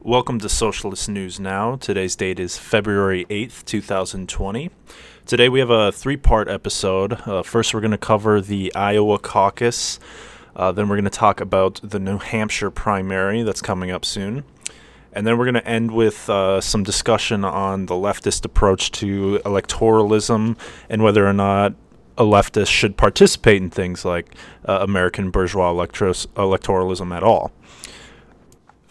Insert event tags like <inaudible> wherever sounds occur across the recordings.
Welcome to Socialist News Now. Today's date is February 8th, 2020. Today we have a three part episode. Uh, first, we're going to cover the Iowa caucus. Uh, then, we're going to talk about the New Hampshire primary that's coming up soon. And then, we're going to end with uh, some discussion on the leftist approach to electoralism and whether or not a leftist should participate in things like uh, American bourgeois electros- electoralism at all.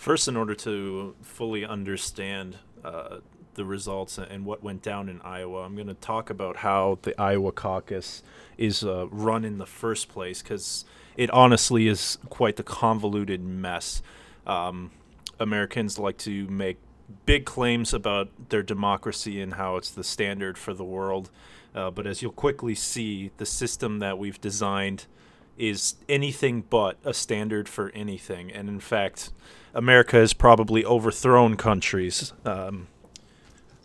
First, in order to fully understand uh, the results and what went down in Iowa, I'm going to talk about how the Iowa caucus is uh, run in the first place because it honestly is quite the convoluted mess. Um, Americans like to make big claims about their democracy and how it's the standard for the world. Uh, but as you'll quickly see, the system that we've designed is anything but a standard for anything. And in fact, America has probably overthrown countries um,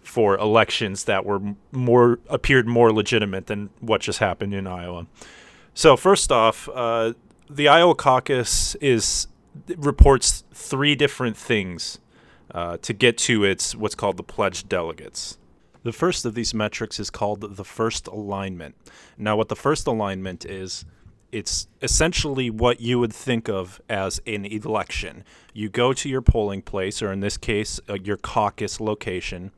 for elections that were more appeared more legitimate than what just happened in Iowa. So first off, uh, the Iowa caucus is reports three different things uh, to get to its what's called the pledged delegates. The first of these metrics is called the first alignment. Now, what the first alignment is it's essentially what you would think of as an election. You go to your polling place, or in this case, uh, your caucus location,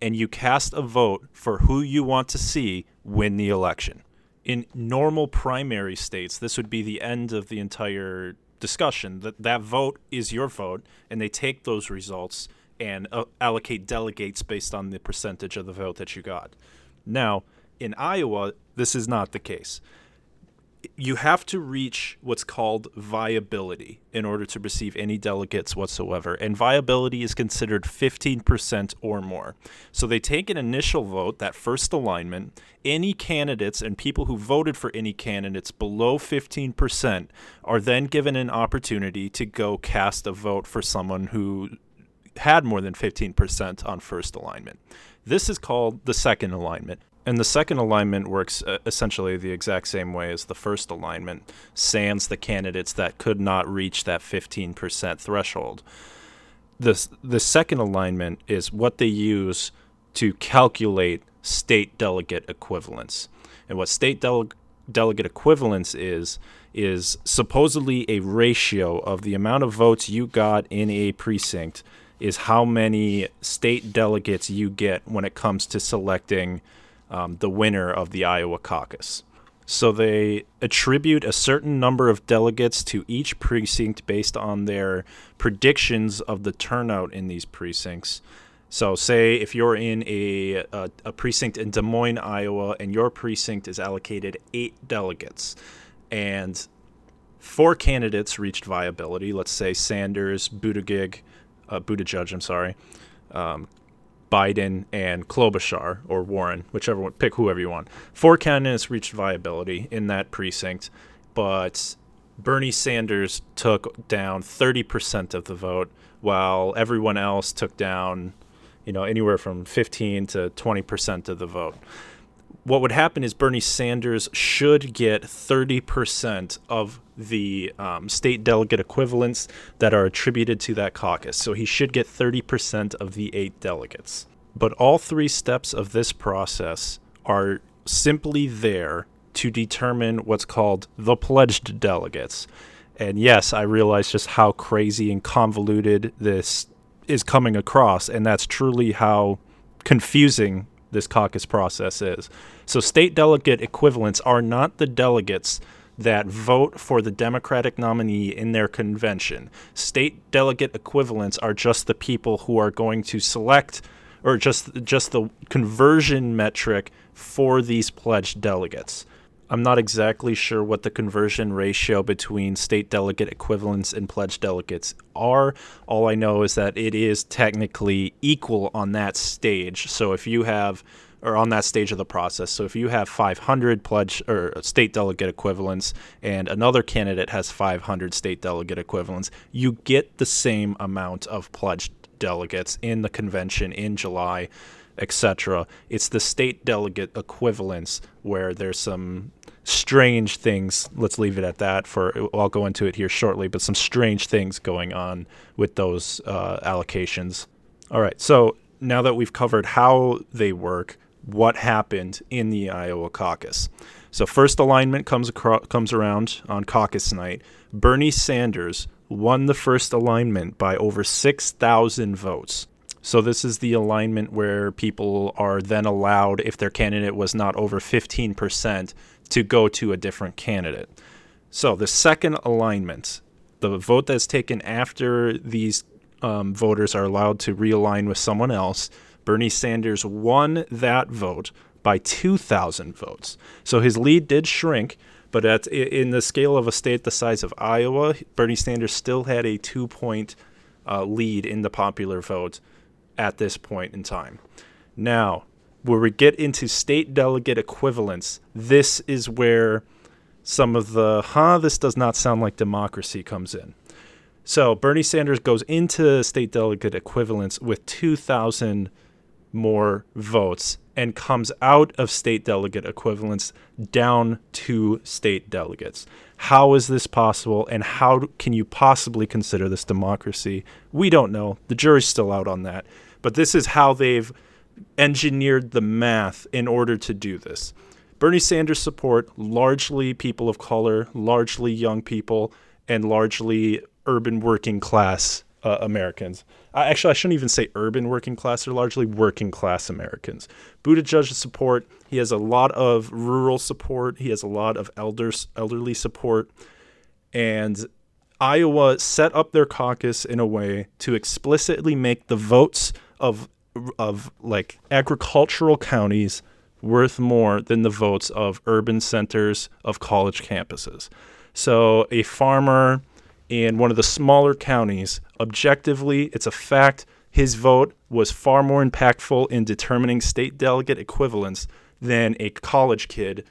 and you cast a vote for who you want to see win the election. In normal primary states, this would be the end of the entire discussion. That that vote is your vote, and they take those results and uh, allocate delegates based on the percentage of the vote that you got. Now, in Iowa, this is not the case you have to reach what's called viability in order to receive any delegates whatsoever. And viability is considered 15% or more. So they take an initial vote, that first alignment. Any candidates and people who voted for any candidates below 15% are then given an opportunity to go cast a vote for someone who had more than 15% on first alignment. This is called the second alignment. And the second alignment works uh, essentially the exact same way as the first alignment, sands the candidates that could not reach that 15% threshold. The, the second alignment is what they use to calculate state delegate equivalents. And what state dele- delegate equivalents is, is supposedly a ratio of the amount of votes you got in a precinct, is how many state delegates you get when it comes to selecting um, the winner of the Iowa caucus. So they attribute a certain number of delegates to each precinct based on their predictions of the turnout in these precincts. So, say if you're in a, a, a, precinct in Des Moines, Iowa, and your precinct is allocated eight delegates, and four candidates reached viability. Let's say Sanders, Buttigieg, uh, Buttigieg, I'm sorry, um, Biden and Klobuchar or Warren, whichever one, pick whoever you want. Four candidates reached viability in that precinct, but Bernie Sanders took down 30% of the vote, while everyone else took down, you know, anywhere from 15 to 20% of the vote. What would happen is Bernie Sanders should get 30% of the um, state delegate equivalents that are attributed to that caucus. So he should get 30% of the eight delegates. But all three steps of this process are simply there to determine what's called the pledged delegates. And yes, I realize just how crazy and convoluted this is coming across, and that's truly how confusing this caucus process is. So, state delegate equivalents are not the delegates that vote for the Democratic nominee in their convention. State delegate equivalents are just the people who are going to select or just just the conversion metric for these pledged delegates. I'm not exactly sure what the conversion ratio between state delegate equivalents and pledged delegates are. All I know is that it is technically equal on that stage. So if you have or on that stage of the process. So if you have 500 pledge or state delegate equivalents and another candidate has 500 state delegate equivalents, you get the same amount of pledged delegates in the convention in July, etc. It's the state delegate equivalents where there's some strange things. Let's leave it at that. For I'll go into it here shortly, but some strange things going on with those uh, allocations. All right, so now that we've covered how they work, what happened in the Iowa caucus. So first alignment comes across, comes around on caucus night. Bernie Sanders won the first alignment by over 6,000 votes. So this is the alignment where people are then allowed if their candidate was not over 15% to go to a different candidate. So the second alignment, the vote that's taken after these um, voters are allowed to realign with someone else, Bernie Sanders won that vote by 2,000 votes. So his lead did shrink, but at in the scale of a state the size of Iowa, Bernie Sanders still had a two-point uh, lead in the popular vote at this point in time. Now, where we get into state delegate equivalents, this is where some of the, huh, this does not sound like democracy comes in. So Bernie Sanders goes into state delegate equivalents with 2,000 more votes and comes out of state delegate equivalents down to state delegates. How is this possible and how can you possibly consider this democracy? We don't know. The jury's still out on that. But this is how they've engineered the math in order to do this. Bernie Sanders support largely people of color, largely young people, and largely urban working class uh, Americans. Actually, I shouldn't even say urban working class. They're largely working class Americans. Buttigieg's support. He has a lot of rural support. He has a lot of elders, elderly support, and Iowa set up their caucus in a way to explicitly make the votes of of like agricultural counties worth more than the votes of urban centers of college campuses. So a farmer in one of the smaller counties, objectively, it's a fact, his vote was far more impactful in determining state delegate equivalents than a college kid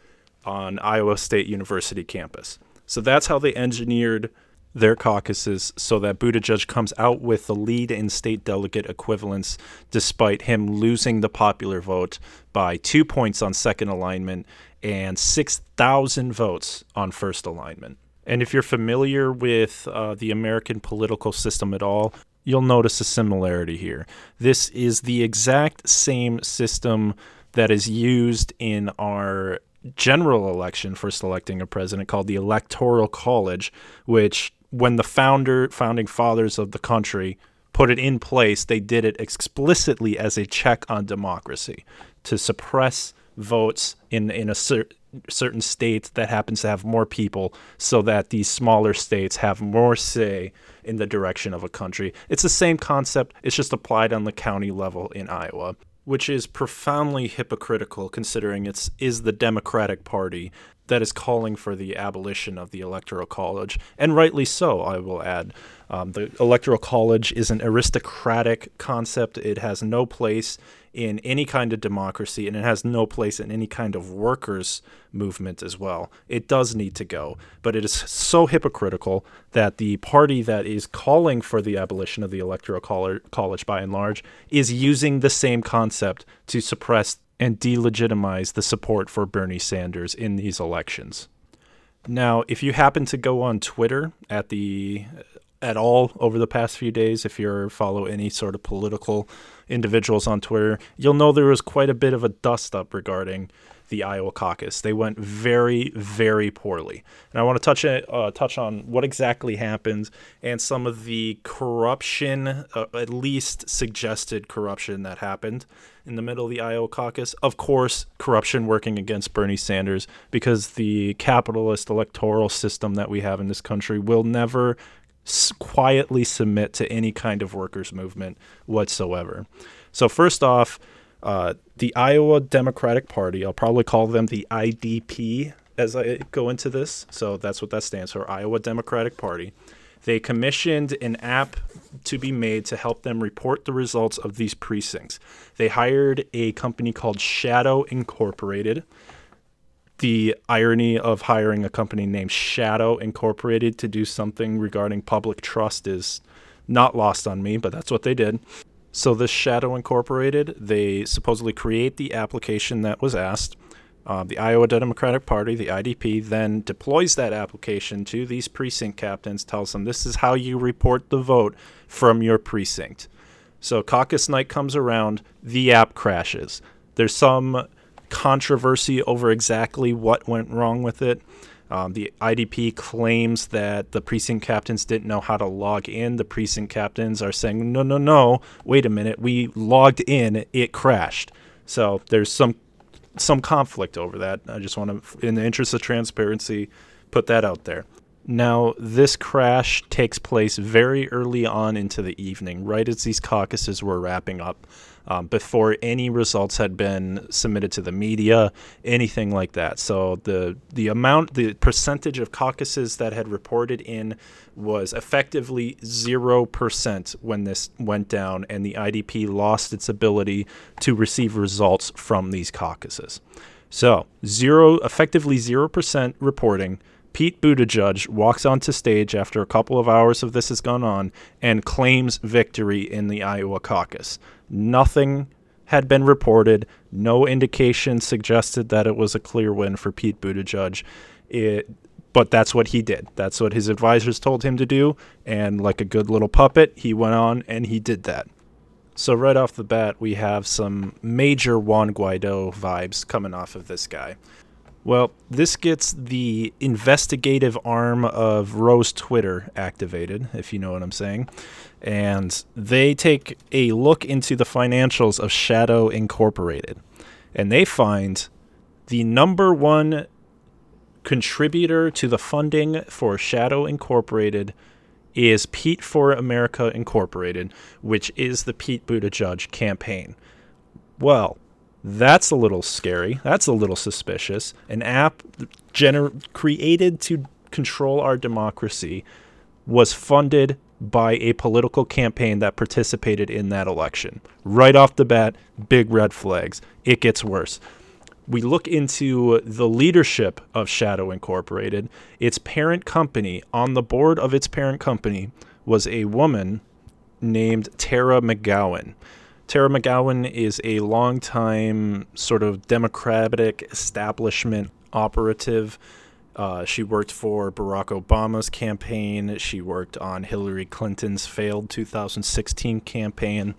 on Iowa State University campus. So that's how they engineered their caucuses so that Buttigieg comes out with the lead in state delegate equivalents, despite him losing the popular vote by two points on second alignment and 6,000 votes on first alignment. And if you're familiar with uh, the American political system at all, you'll notice a similarity here. This is the exact same system that is used in our general election for selecting a president called the Electoral College, which when the founder founding fathers of the country put it in place, they did it explicitly as a check on democracy to suppress votes in in a cer- certain state that happens to have more people so that these smaller states have more say in the direction of a country. It's the same concept, it's just applied on the county level in Iowa, which is profoundly hypocritical considering it's is the Democratic Party that is calling for the abolition of the Electoral College, and rightly so, I will add. Um, the Electoral College is an aristocratic concept. It has no place in any kind of democracy, and it has no place in any kind of workers' movement as well. It does need to go, but it is so hypocritical that the party that is calling for the abolition of the Electoral College, by and large, is using the same concept to suppress and delegitimize the support for Bernie Sanders in these elections. Now, if you happen to go on Twitter at the at all over the past few days, if you follow any sort of political individuals on Twitter, you'll know there was quite a bit of a dust up regarding the Iowa caucus. They went very, very poorly, and I want to touch uh, touch on what exactly happened and some of the corruption, uh, at least suggested corruption that happened in the middle of the Iowa caucus. Of course, corruption working against Bernie Sanders because the capitalist electoral system that we have in this country will never quietly submit to any kind of workers' movement whatsoever. So, first off, uh, the Iowa Democratic Party, I'll probably call them the IDP as I go into this. So, that's what that stands for Iowa Democratic Party. They commissioned an app to be made to help them report the results of these precincts. They hired a company called Shadow Incorporated. The irony of hiring a company named Shadow Incorporated to do something regarding public trust is not lost on me, but that's what they did. So, this Shadow Incorporated, they supposedly create the application that was asked. Uh, the Iowa Democratic Party, the IDP, then deploys that application to these precinct captains, tells them this is how you report the vote from your precinct. So caucus night comes around, the app crashes. There's some controversy over exactly what went wrong with it. Um, the IDP claims that the precinct captains didn't know how to log in. The precinct captains are saying, no, no, no, wait a minute, we logged in, it crashed. So there's some some conflict over that. I just want to, in the interest of transparency, put that out there. Now, this crash takes place very early on into the evening, right as these caucuses were wrapping up, um, before any results had been submitted to the media, anything like that. So the the amount, the percentage of caucuses that had reported in was effectively zero percent when this went down, and the IDP lost its ability to receive results from these caucuses. So zero, effectively zero percent reporting Pete Buttigieg walks onto stage after a couple of hours of this has gone on and claims victory in the Iowa caucus. Nothing had been reported. No indication suggested that it was a clear win for Pete Buttigieg. It, but that's what he did. That's what his advisors told him to do. And like a good little puppet, he went on and he did that. So, right off the bat, we have some major Juan Guaido vibes coming off of this guy. Well, this gets the investigative arm of Rose Twitter activated, if you know what I'm saying. And they take a look into the financials of Shadow Incorporated. And they find the number one contributor to the funding for Shadow Incorporated is Pete for America Incorporated, which is the Pete Buttigieg campaign. Well, that's a little scary. That's a little suspicious. An app gener- created to control our democracy was funded by a political campaign that participated in that election. Right off the bat, big red flags. It gets worse. We look into the leadership of Shadow Incorporated. Its parent company, on the board of its parent company, was a woman named Tara McGowan. Tara McGowan is a longtime sort of Democratic establishment operative. Uh, she worked for Barack Obama's campaign. She worked on Hillary Clinton's failed 2016 campaign.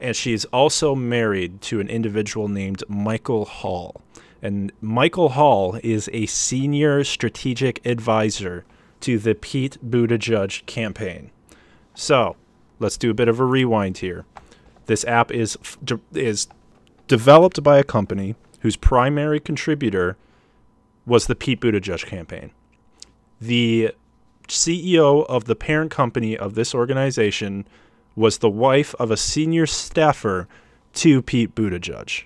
And she's also married to an individual named Michael Hall. And Michael Hall is a senior strategic advisor to the Pete Buttigieg campaign. So let's do a bit of a rewind here. This app is is developed by a company whose primary contributor was the Pete Buttigieg campaign. The CEO of the parent company of this organization was the wife of a senior staffer to Pete Buttigieg.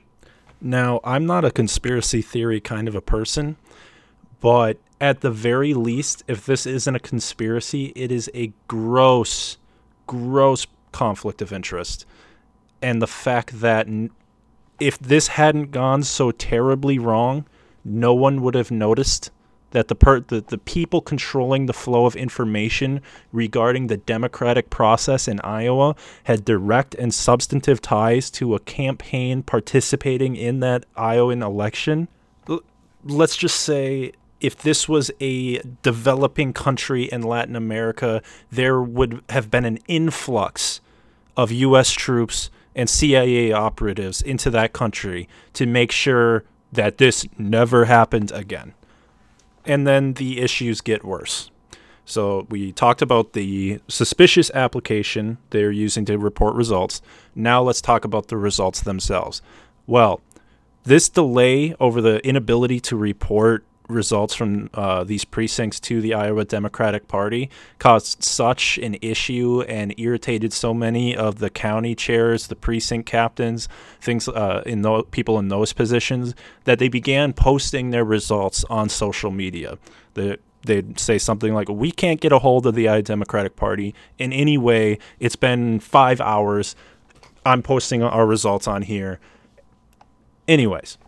Now, I'm not a conspiracy theory kind of a person, but at the very least, if this isn't a conspiracy, it is a gross, gross conflict of interest and the fact that if this hadn't gone so terribly wrong, no one would have noticed that the per- the, the people controlling the flow of information regarding the democratic process in Iowa had direct and substantive ties to a campaign participating in that Iowan election. L- let's just say if this was a developing country in Latin America, there would have been an influx of US troops and CIA operatives into that country to make sure that this never happened again. And then the issues get worse. So we talked about the suspicious application they're using to report results. Now let's talk about the results themselves. Well, this delay over the inability to report results from uh, these precincts to the Iowa Democratic Party caused such an issue and irritated so many of the county chairs, the precinct captains, things uh, in people in those positions that they began posting their results on social media. The, they'd say something like, "We can't get a hold of the Iowa Democratic Party in any way. It's been five hours. I'm posting our results on here." Anyways,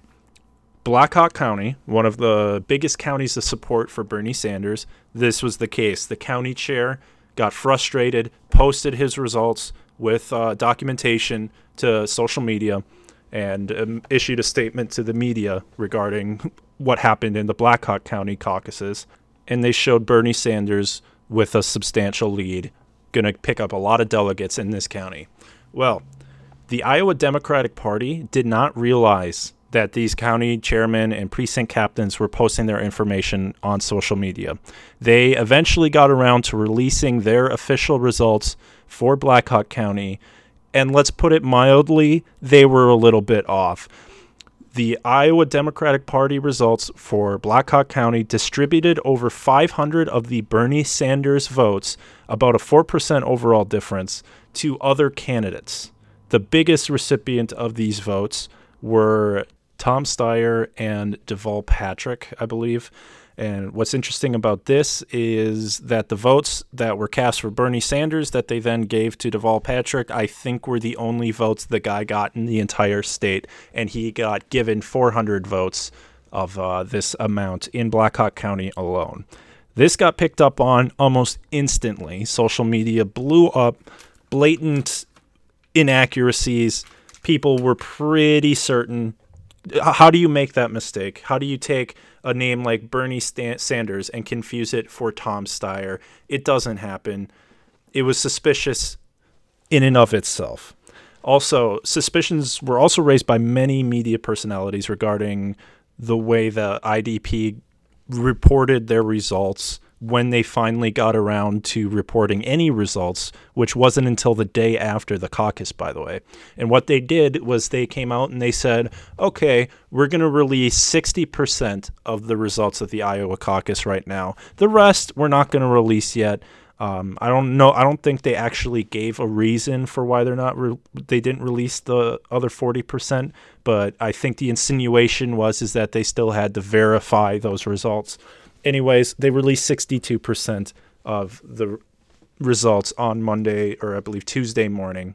Black Hawk County, one of the biggest counties of support for Bernie Sanders, this was the case. The county chair got frustrated, posted his results with uh, documentation to social media, and um, issued a statement to the media regarding <laughs> what happened in the Black Hawk County caucuses. And they showed Bernie Sanders with a substantial lead, going to pick up a lot of delegates in this county. Well, the Iowa Democratic Party did not realize that these county chairmen and precinct captains were posting their information on social media. They eventually got around to releasing their official results for Black Hawk County, and let's put it mildly, they were a little bit off. The Iowa Democratic Party results for Black Hawk County distributed over 500 of the Bernie Sanders votes, about a 4% overall difference, to other candidates. The biggest recipient of these votes were Tom Steyer and Deval Patrick, I believe. And what's interesting about this is that the votes that were cast for Bernie Sanders that they then gave to Deval Patrick, I think were the only votes the guy got in the entire state. And he got given 400 votes of uh, this amount in Black Hawk County alone. This got picked up on almost instantly. Social media blew up, blatant inaccuracies. People were pretty certain how do you make that mistake? How do you take a name like Bernie Sanders and confuse it for Tom Steyer? It doesn't happen. It was suspicious in and of itself. Also, suspicions were also raised by many media personalities regarding the way the IDP reported their results when they finally got around to reporting any results, which wasn't until the day after the caucus, by the way. And what they did was they came out and they said, okay, we're going to release 60% of the results of the Iowa caucus right now. The rest we're not going to release yet. Um, I don't know. I don't think they actually gave a reason for why they're not. Re- they didn't release the other forty percent, but I think the insinuation was is that they still had to verify those results anyways, they released 62% of the results on Monday or I believe Tuesday morning.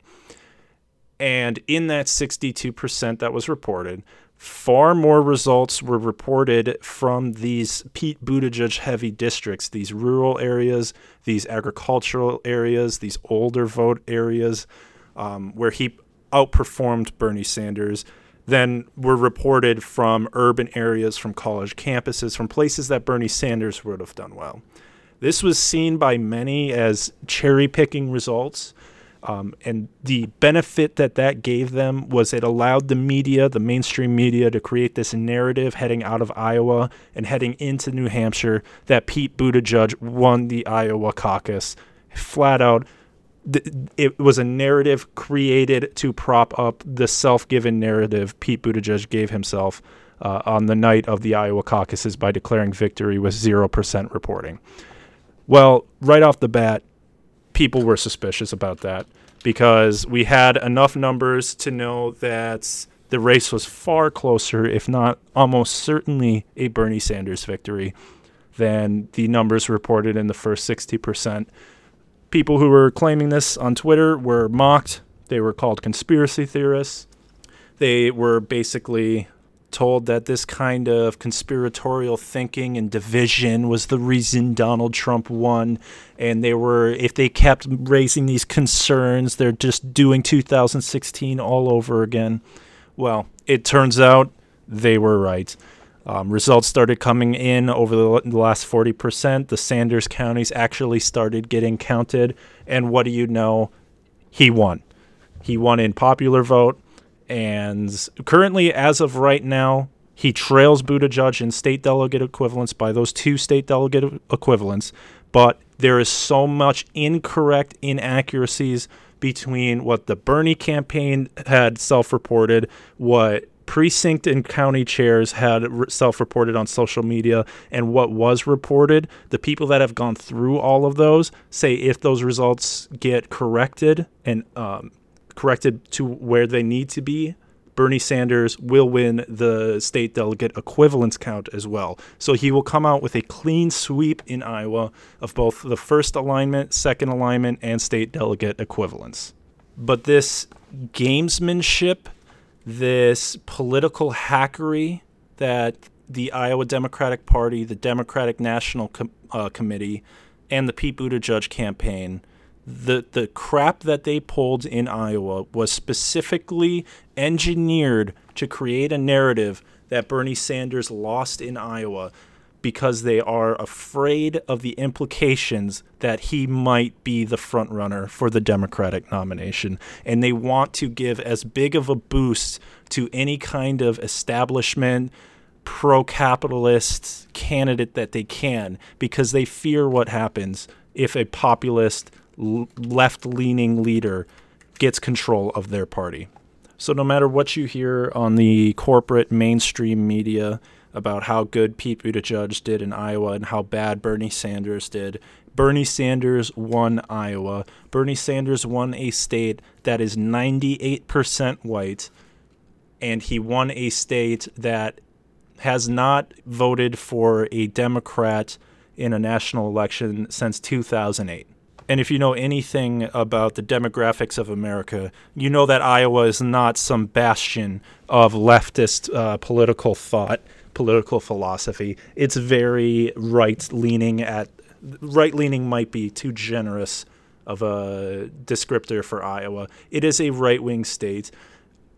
And in that 62% that was reported, far more results were reported from these Pete Buttigieg heavy districts, these rural areas, these agricultural areas, these older vote areas, um, where he outperformed Bernie Sanders then were reported from urban areas, from college campuses, from places that Bernie Sanders would have done well. This was seen by many as cherry picking results. Um, and the benefit that that gave them was it allowed the media, the mainstream media, to create this narrative heading out of Iowa and heading into New Hampshire that Pete Buttigieg won the Iowa caucus flat out it was a narrative created to prop up the self-given narrative Pete Buttigieg gave himself uh, on the night of the Iowa caucuses by declaring victory with zero percent reporting. Well, right off the bat, people were suspicious about that because we had enough numbers to know that the race was far closer, if not almost certainly a Bernie Sanders victory, than the numbers reported in the first 60 percent people who were claiming this on Twitter were mocked. They were called conspiracy theorists. They were basically told that this kind of conspiratorial thinking and division was the reason Donald Trump won. And they were, if they kept raising these concerns, they're just doing 2016 all over again. Well, it turns out they were right. Um, results started coming in over the, the last 40%. The Sanders counties actually started getting counted. And what do you know? He won. He won in popular vote. And currently, as of right now, he trails Buttigieg in state delegate equivalents by those two state delegate equivalents. But there is so much incorrect inaccuracies between what the Bernie campaign had self reported, what precinct and county chairs had self reported on social media, and what was reported, the people that have gone through all of those say if those results get corrected and um, corrected to where they need to be, Bernie Sanders will win the state delegate equivalents count as well. So he will come out with a clean sweep in Iowa of both the first alignment, second alignment, and state delegate equivalents. But this gamesmanship this political hackery that the Iowa Democratic Party, the Democratic National Com- uh, Committee, and the Pete Buttigieg campaign the the crap that they pulled in Iowa was specifically engineered to create a narrative that Bernie Sanders lost in Iowa because they are afraid of the implications that he might be the front runner for the Democratic nomination and they want to give as big of a boost to any kind of establishment pro-capitalist candidate that they can because they fear what happens if a populist left-leaning leader gets control of their party. So no matter what you hear on the corporate mainstream media about how good Pete Buttigieg did in Iowa and how bad Bernie Sanders did, Bernie Sanders won Iowa. Bernie Sanders won a state that is 98% white, and he won a state that has not voted for a Democrat in a national election since 2008. And if you know anything about the demographics of America, you know that Iowa is not some bastion of leftist uh, political thought, political philosophy. It's very right leaning at right leaning might be too generous of a descriptor for Iowa. It is a right wing state.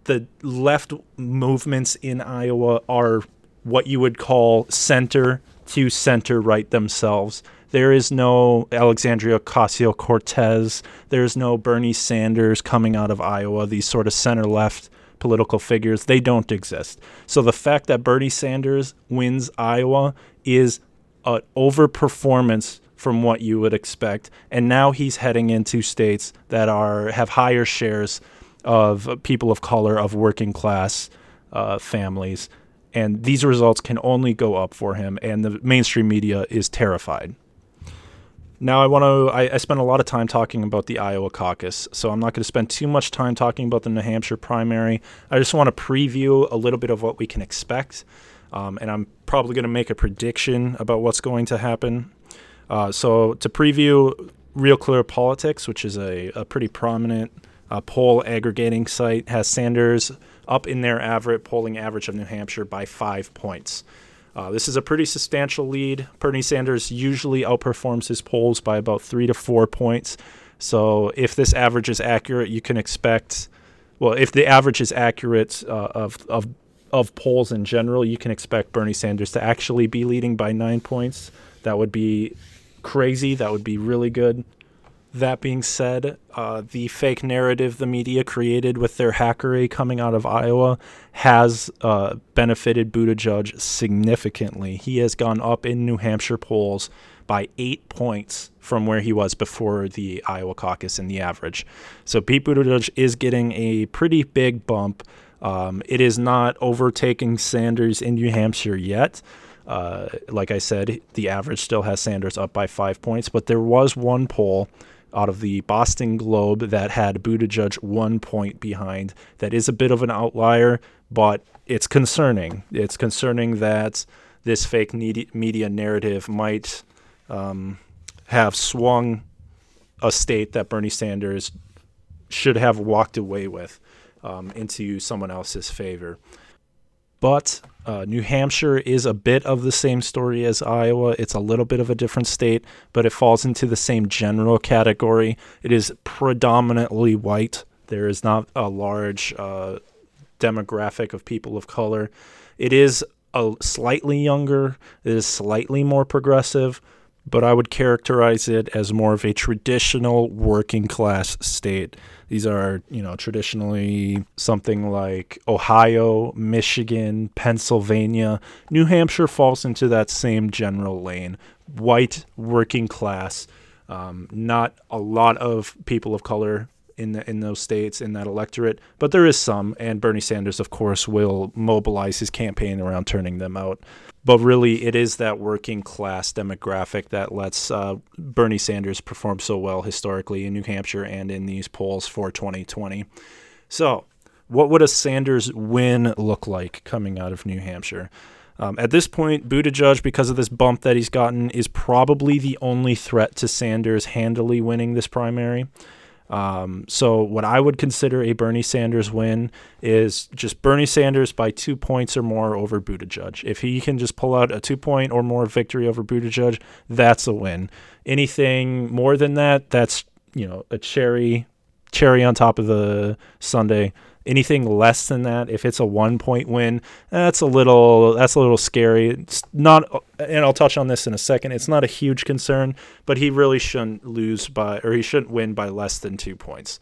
The left movements in Iowa are what you would call center to center right themselves. There is no Alexandria Ocasio Cortez. There is no Bernie Sanders coming out of Iowa, these sort of center left political figures. They don't exist. So the fact that Bernie Sanders wins Iowa is an overperformance from what you would expect. And now he's heading into states that are have higher shares of people of color, of working class uh, families. And these results can only go up for him. And the mainstream media is terrified. Now, I want to. I, I spent a lot of time talking about the Iowa caucus, so I'm not going to spend too much time talking about the New Hampshire primary. I just want to preview a little bit of what we can expect, um, and I'm probably going to make a prediction about what's going to happen. Uh, so, to preview Real Clear Politics, which is a, a pretty prominent uh, poll aggregating site, has Sanders up in their average polling average of New Hampshire by five points. Uh, this is a pretty substantial lead. Bernie Sanders usually outperforms his polls by about three to four points. So if this average is accurate, you can expect, well, if the average is accurate uh, of, of, of polls in general, you can expect Bernie Sanders to actually be leading by nine points. That would be crazy. That would be really good. That being said, uh, the fake narrative the media created with their hackery coming out of Iowa has uh, benefited Buttigieg significantly. He has gone up in New Hampshire polls by eight points from where he was before the Iowa caucus in the average. So Pete Buttigieg is getting a pretty big bump. Um, it is not overtaking Sanders in New Hampshire yet. Uh, like I said, the average still has Sanders up by five points, but there was one poll out of the Boston Globe that had Buttigieg one point behind. That is a bit of an outlier, but it's concerning. It's concerning that this fake media narrative might um, have swung a state that Bernie Sanders should have walked away with um, into someone else's favor. But uh, New Hampshire is a bit of the same story as Iowa. It's a little bit of a different state, but it falls into the same general category. It is predominantly white. There is not a large uh, demographic of people of color. It is a slightly younger. It is slightly more progressive, but I would characterize it as more of a traditional working class state. These are, you know, traditionally something like Ohio, Michigan, Pennsylvania. New Hampshire falls into that same general lane. White, working class, um, not a lot of people of color in the, in those states in that electorate, but there is some, and Bernie Sanders, of course, will mobilize his campaign around turning them out but really it is that working class demographic that lets uh, Bernie Sanders perform so well historically in New Hampshire and in these polls for 2020. So, what would a Sanders win look like coming out of New Hampshire? Um, at this point, Buttigieg, because of this bump that he's gotten, is probably the only threat to Sanders handily winning this primary. Um, so, what I would consider a Bernie Sanders win is just Bernie Sanders by two points or more over Buttigieg. If he can just pull out a two point or more victory over Buttigieg, that's a win. Anything more than that, that's you know, a cherry cherry on top of the sundae. Anything less than that, if it's a one point win, that's a little that's a little scary. It's not, and I'll touch on this in a second. It's not a huge concern, but he really shouldn't lose by or he shouldn't win by less than two points.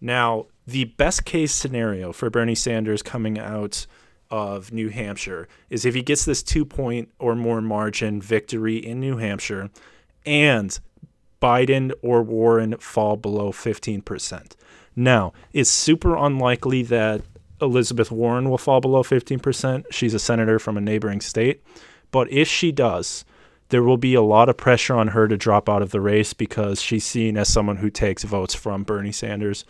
Now, the best case scenario for Bernie Sanders coming out of New Hampshire is if he gets this two point or more margin victory in New Hampshire and Biden or Warren fall below 15%. Now, it's super unlikely that Elizabeth Warren will fall below 15%. She's a senator from a neighboring state. But if she does, there will be a lot of pressure on her to drop out of the race because she's seen as someone who takes votes from Bernie Sanders.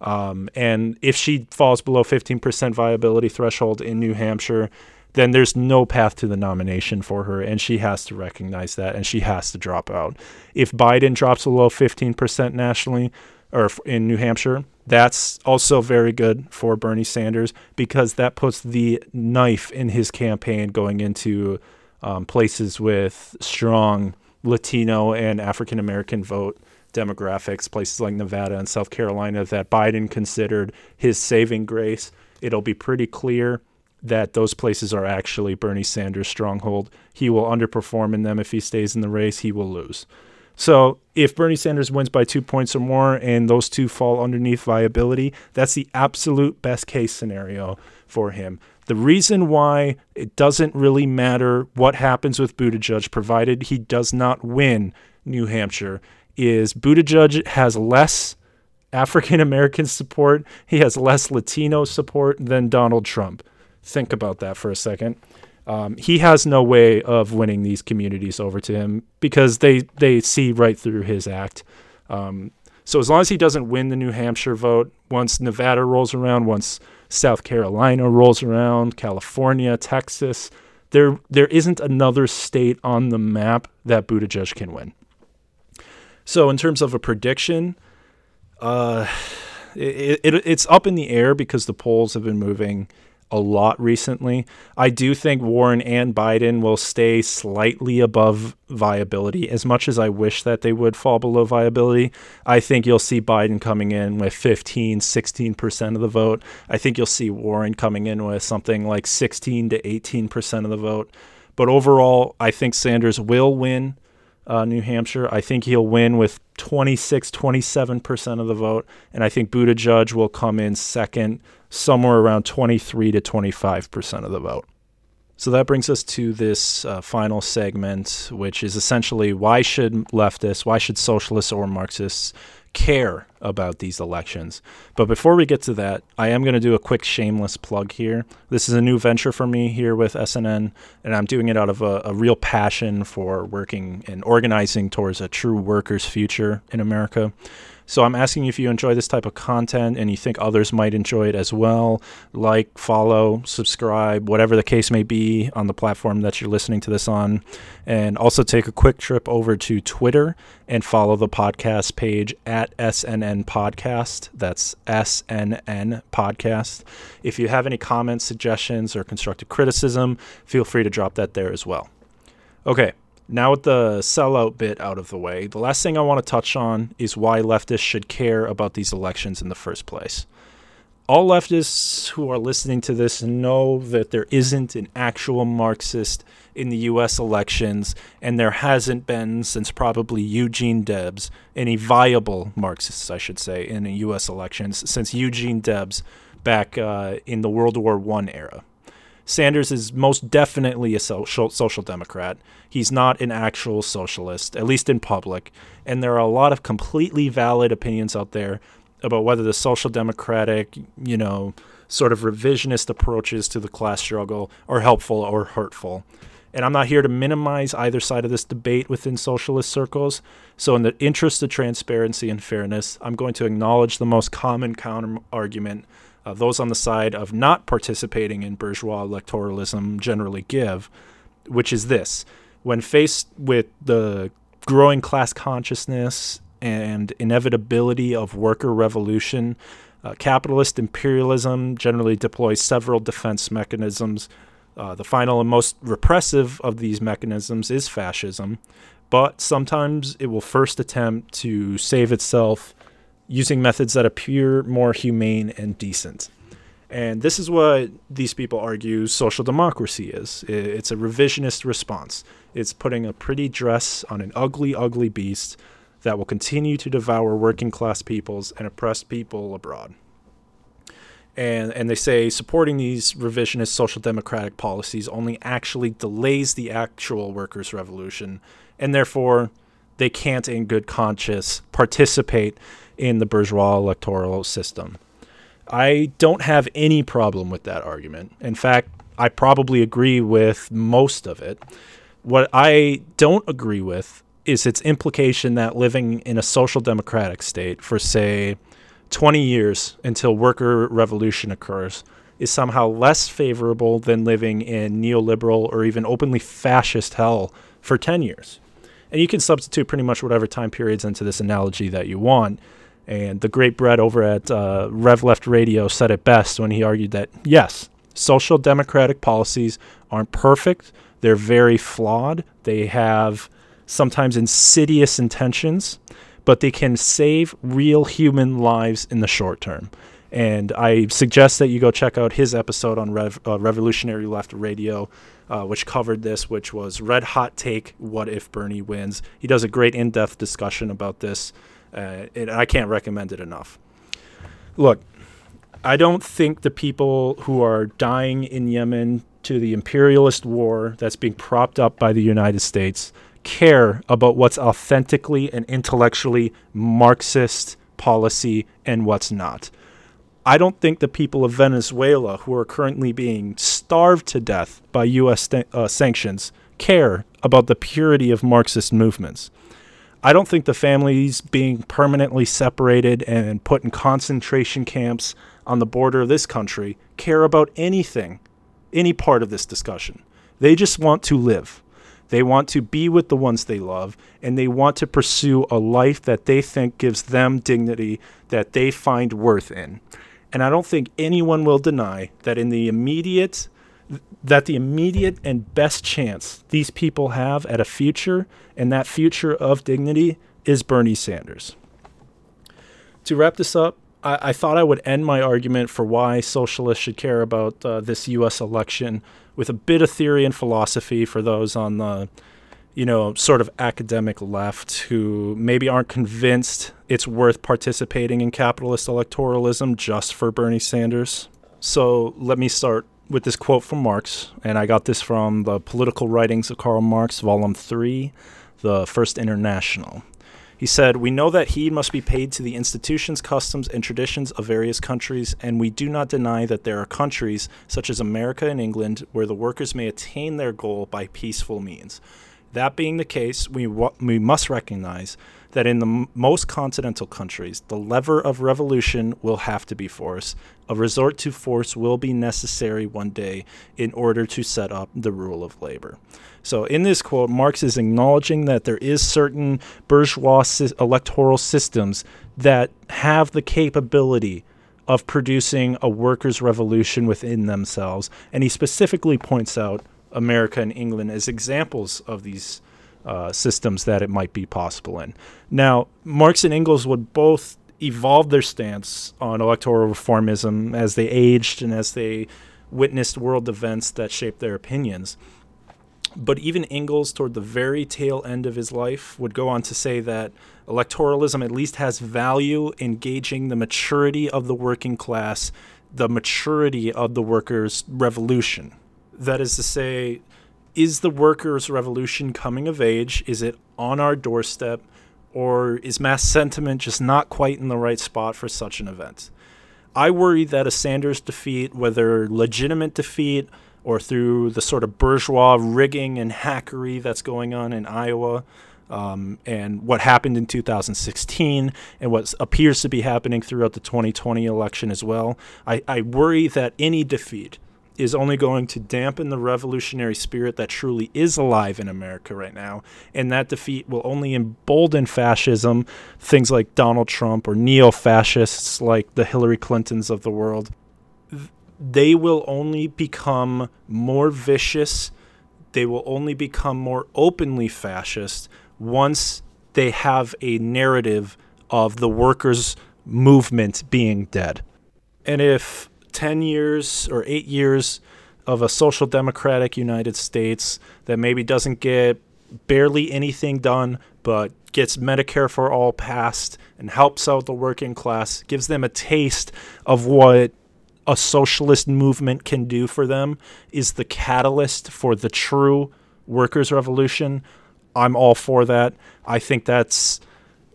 Um, and if she falls below 15% viability threshold in New Hampshire, then there's no path to the nomination for her, and she has to recognize that, and she has to drop out. If Biden drops below 15% nationally or in New Hampshire, that's also very good for Bernie Sanders because that puts the knife in his campaign going into um, places with strong Latino and African American vote demographics, places like Nevada and South Carolina that Biden considered his saving grace. It'll be pretty clear that those places are actually Bernie Sanders' stronghold. He will underperform in them if he stays in the race, he will lose. So if Bernie Sanders wins by two points or more and those two fall underneath viability, that's the absolute best case scenario for him. The reason why it doesn't really matter what happens with Buttigieg, provided he does not win New Hampshire, is Buttigieg has less African American support, he has less Latino support than Donald Trump think about that for a second. Um, he has no way of winning these communities over to him because they they see right through his act. Um, so as long as he doesn't win the New Hampshire vote, once Nevada rolls around, once South Carolina rolls around, California, Texas, there there isn't another state on the map that Buttigieg can win. So in terms of a prediction, uh, <sighs> it, it, it's up in the air because the polls have been moving a lot recently. I do think Warren and Biden will stay slightly above viability. As much as I wish that they would fall below viability, I think you'll see Biden coming in with 15, 16% of the vote. I think you'll see Warren coming in with something like 16 to 18% of the vote. But overall, I think Sanders will win uh, New Hampshire. I think he'll win with 26, 27% of the vote. And I think Buttigieg will come in second somewhere around 23 to 25% of the vote. So that brings us to this uh, final segment, which is essentially why should leftists, why should socialists or Marxists care about these elections? But before we get to that, I am going to do a quick shameless plug here. This is a new venture for me here with SNN, and I'm doing it out of a, a real passion for working and organizing towards a true workers' future in America. So I'm asking if you enjoy this type of content and you think others might enjoy it as well. Like, follow, subscribe, whatever the case may be on the platform that you're listening to this on. And also take a quick trip over to Twitter and follow the podcast page at SNN Podcast. That's SNN Podcast. If you have any comments, suggestions, or constructive criticism, feel free to drop that there as well. Okay, now, with the sellout bit out of the way, the last thing I want to touch on is why leftists should care about these elections in the first place. All leftists who are listening to this know that there isn't an actual Marxist in the US elections, and there hasn't been since probably Eugene Debs, any viable Marxists, I should say, in the US elections since Eugene Debs back uh, in the World War I era. Sanders is most definitely a social, social democrat. He's not an actual socialist, at least in public. And there are a lot of completely valid opinions out there about whether the social democratic, you know, sort of revisionist approaches to the class struggle are helpful or hurtful. And I'm not here to minimize either side of this debate within socialist circles. So, in the interest of transparency and fairness, I'm going to acknowledge the most common counter argument uh, those on the side of not participating in bourgeois electoralism generally give, which is this when faced with the growing class consciousness and inevitability of worker revolution, uh, capitalist imperialism generally deploys several defense mechanisms. Uh, the final and most repressive of these mechanisms is fascism, but sometimes it will first attempt to save itself using methods that appear more humane and decent. And this is what these people argue social democracy is it's a revisionist response. It's putting a pretty dress on an ugly, ugly beast that will continue to devour working class peoples and oppress people abroad. And, and they say supporting these revisionist social democratic policies only actually delays the actual workers' revolution, and therefore they can't, in good conscience, participate in the bourgeois electoral system. I don't have any problem with that argument. In fact, I probably agree with most of it. What I don't agree with is its implication that living in a social democratic state for, say, 20 years until worker revolution occurs is somehow less favorable than living in neoliberal or even openly fascist hell for 10 years. And you can substitute pretty much whatever time periods into this analogy that you want. And the great Breht over at uh, Rev Left Radio said it best when he argued that yes, social democratic policies aren't perfect, they're very flawed, they have sometimes insidious intentions, but they can save real human lives in the short term. And I suggest that you go check out his episode on Rev, uh, Revolutionary Left Radio, uh, which covered this, which was Red Hot Take What If Bernie Wins? He does a great in depth discussion about this, uh, and I can't recommend it enough. Look, I don't think the people who are dying in Yemen to the imperialist war that's being propped up by the United States care about what's authentically and intellectually Marxist policy and what's not. I don't think the people of Venezuela, who are currently being starved to death by U.S. uh, sanctions, care about the purity of Marxist movements. I don't think the families being permanently separated and put in concentration camps on the border of this country care about anything, any part of this discussion. They just want to live. They want to be with the ones they love, and they want to pursue a life that they think gives them dignity that they find worth in. And I don't think anyone will deny that in the immediate that the immediate and best chance these people have at a future and that future of dignity is Bernie Sanders. To wrap this up, I, I thought I would end my argument for why socialists should care about uh, this U.S. election with a bit of theory and philosophy for those on the, you know, sort of academic left who maybe aren't convinced it's worth participating in capitalist electoralism just for Bernie Sanders. So let me start with this quote from Marx, and I got this from the Political Writings of Karl Marx, Volume 3, The First International. He said, We know that heed must be paid to the institutions, customs, and traditions of various countries, and we do not deny that there are countries, such as America and England, where the workers may attain their goal by peaceful means. That being the case, we, we must recognize that in the m- most continental countries, the lever of revolution will have to be force. A resort to force will be necessary one day in order to set up the rule of labor. So, in this quote, Marx is acknowledging that there is certain bourgeois si- electoral systems that have the capability of producing a workers' revolution within themselves, and he specifically points out America and England as examples of these uh, systems that it might be possible in. Now, Marx and Engels would both evolve their stance on electoral reformism as they aged and as they witnessed world events that shaped their opinions. But even Engels, toward the very tail end of his life, would go on to say that electoralism at least has value in gauging the maturity of the working class, the maturity of the workers' revolution. That is to say, is the workers' revolution coming of age? Is it on our doorstep? Or is mass sentiment just not quite in the right spot for such an event? I worry that a Sanders defeat, whether legitimate defeat or through the sort of bourgeois rigging and hackery that's going on in Iowa. Um, and what happened in 2016 and what appears to be happening throughout the 2020 election as well. I, I worry that any defeat is only going to dampen the revolutionary spirit that truly is alive in America right now. And that defeat will only embolden fascism, things like Donald Trump or neo fascists like the Hillary Clintons of the world they will only become more vicious. They will only become more openly fascist once they have a narrative of the workers' movement being dead. And if 10 years or 8 years of a social democratic United States that maybe doesn't get barely anything done, but gets Medicare for all passed and helps out the working class, gives them a taste of what a socialist movement can do for them, is the catalyst for the true workers' revolution. I'm all for that. I think that's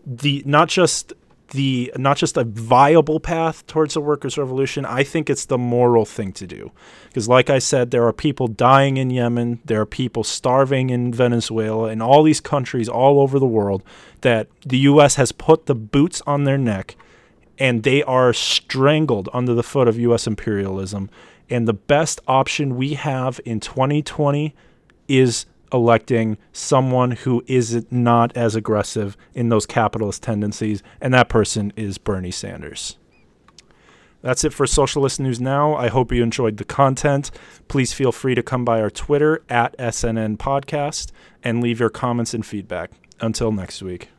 the not just the not just a viable path towards a workers' revolution. I think it's the moral thing to do, because like I said, there are people dying in Yemen, there are people starving in Venezuela, and all these countries all over the world that the U.S. has put the boots on their neck, and they are strangled under the foot of U.S. imperialism. And the best option we have in 2020 is electing someone who is not as aggressive in those capitalist tendencies, and that person is Bernie Sanders. That's it for Socialist News Now. I hope you enjoyed the content. Please feel free to come by our Twitter at SNN Podcast and leave your comments and feedback. Until next week.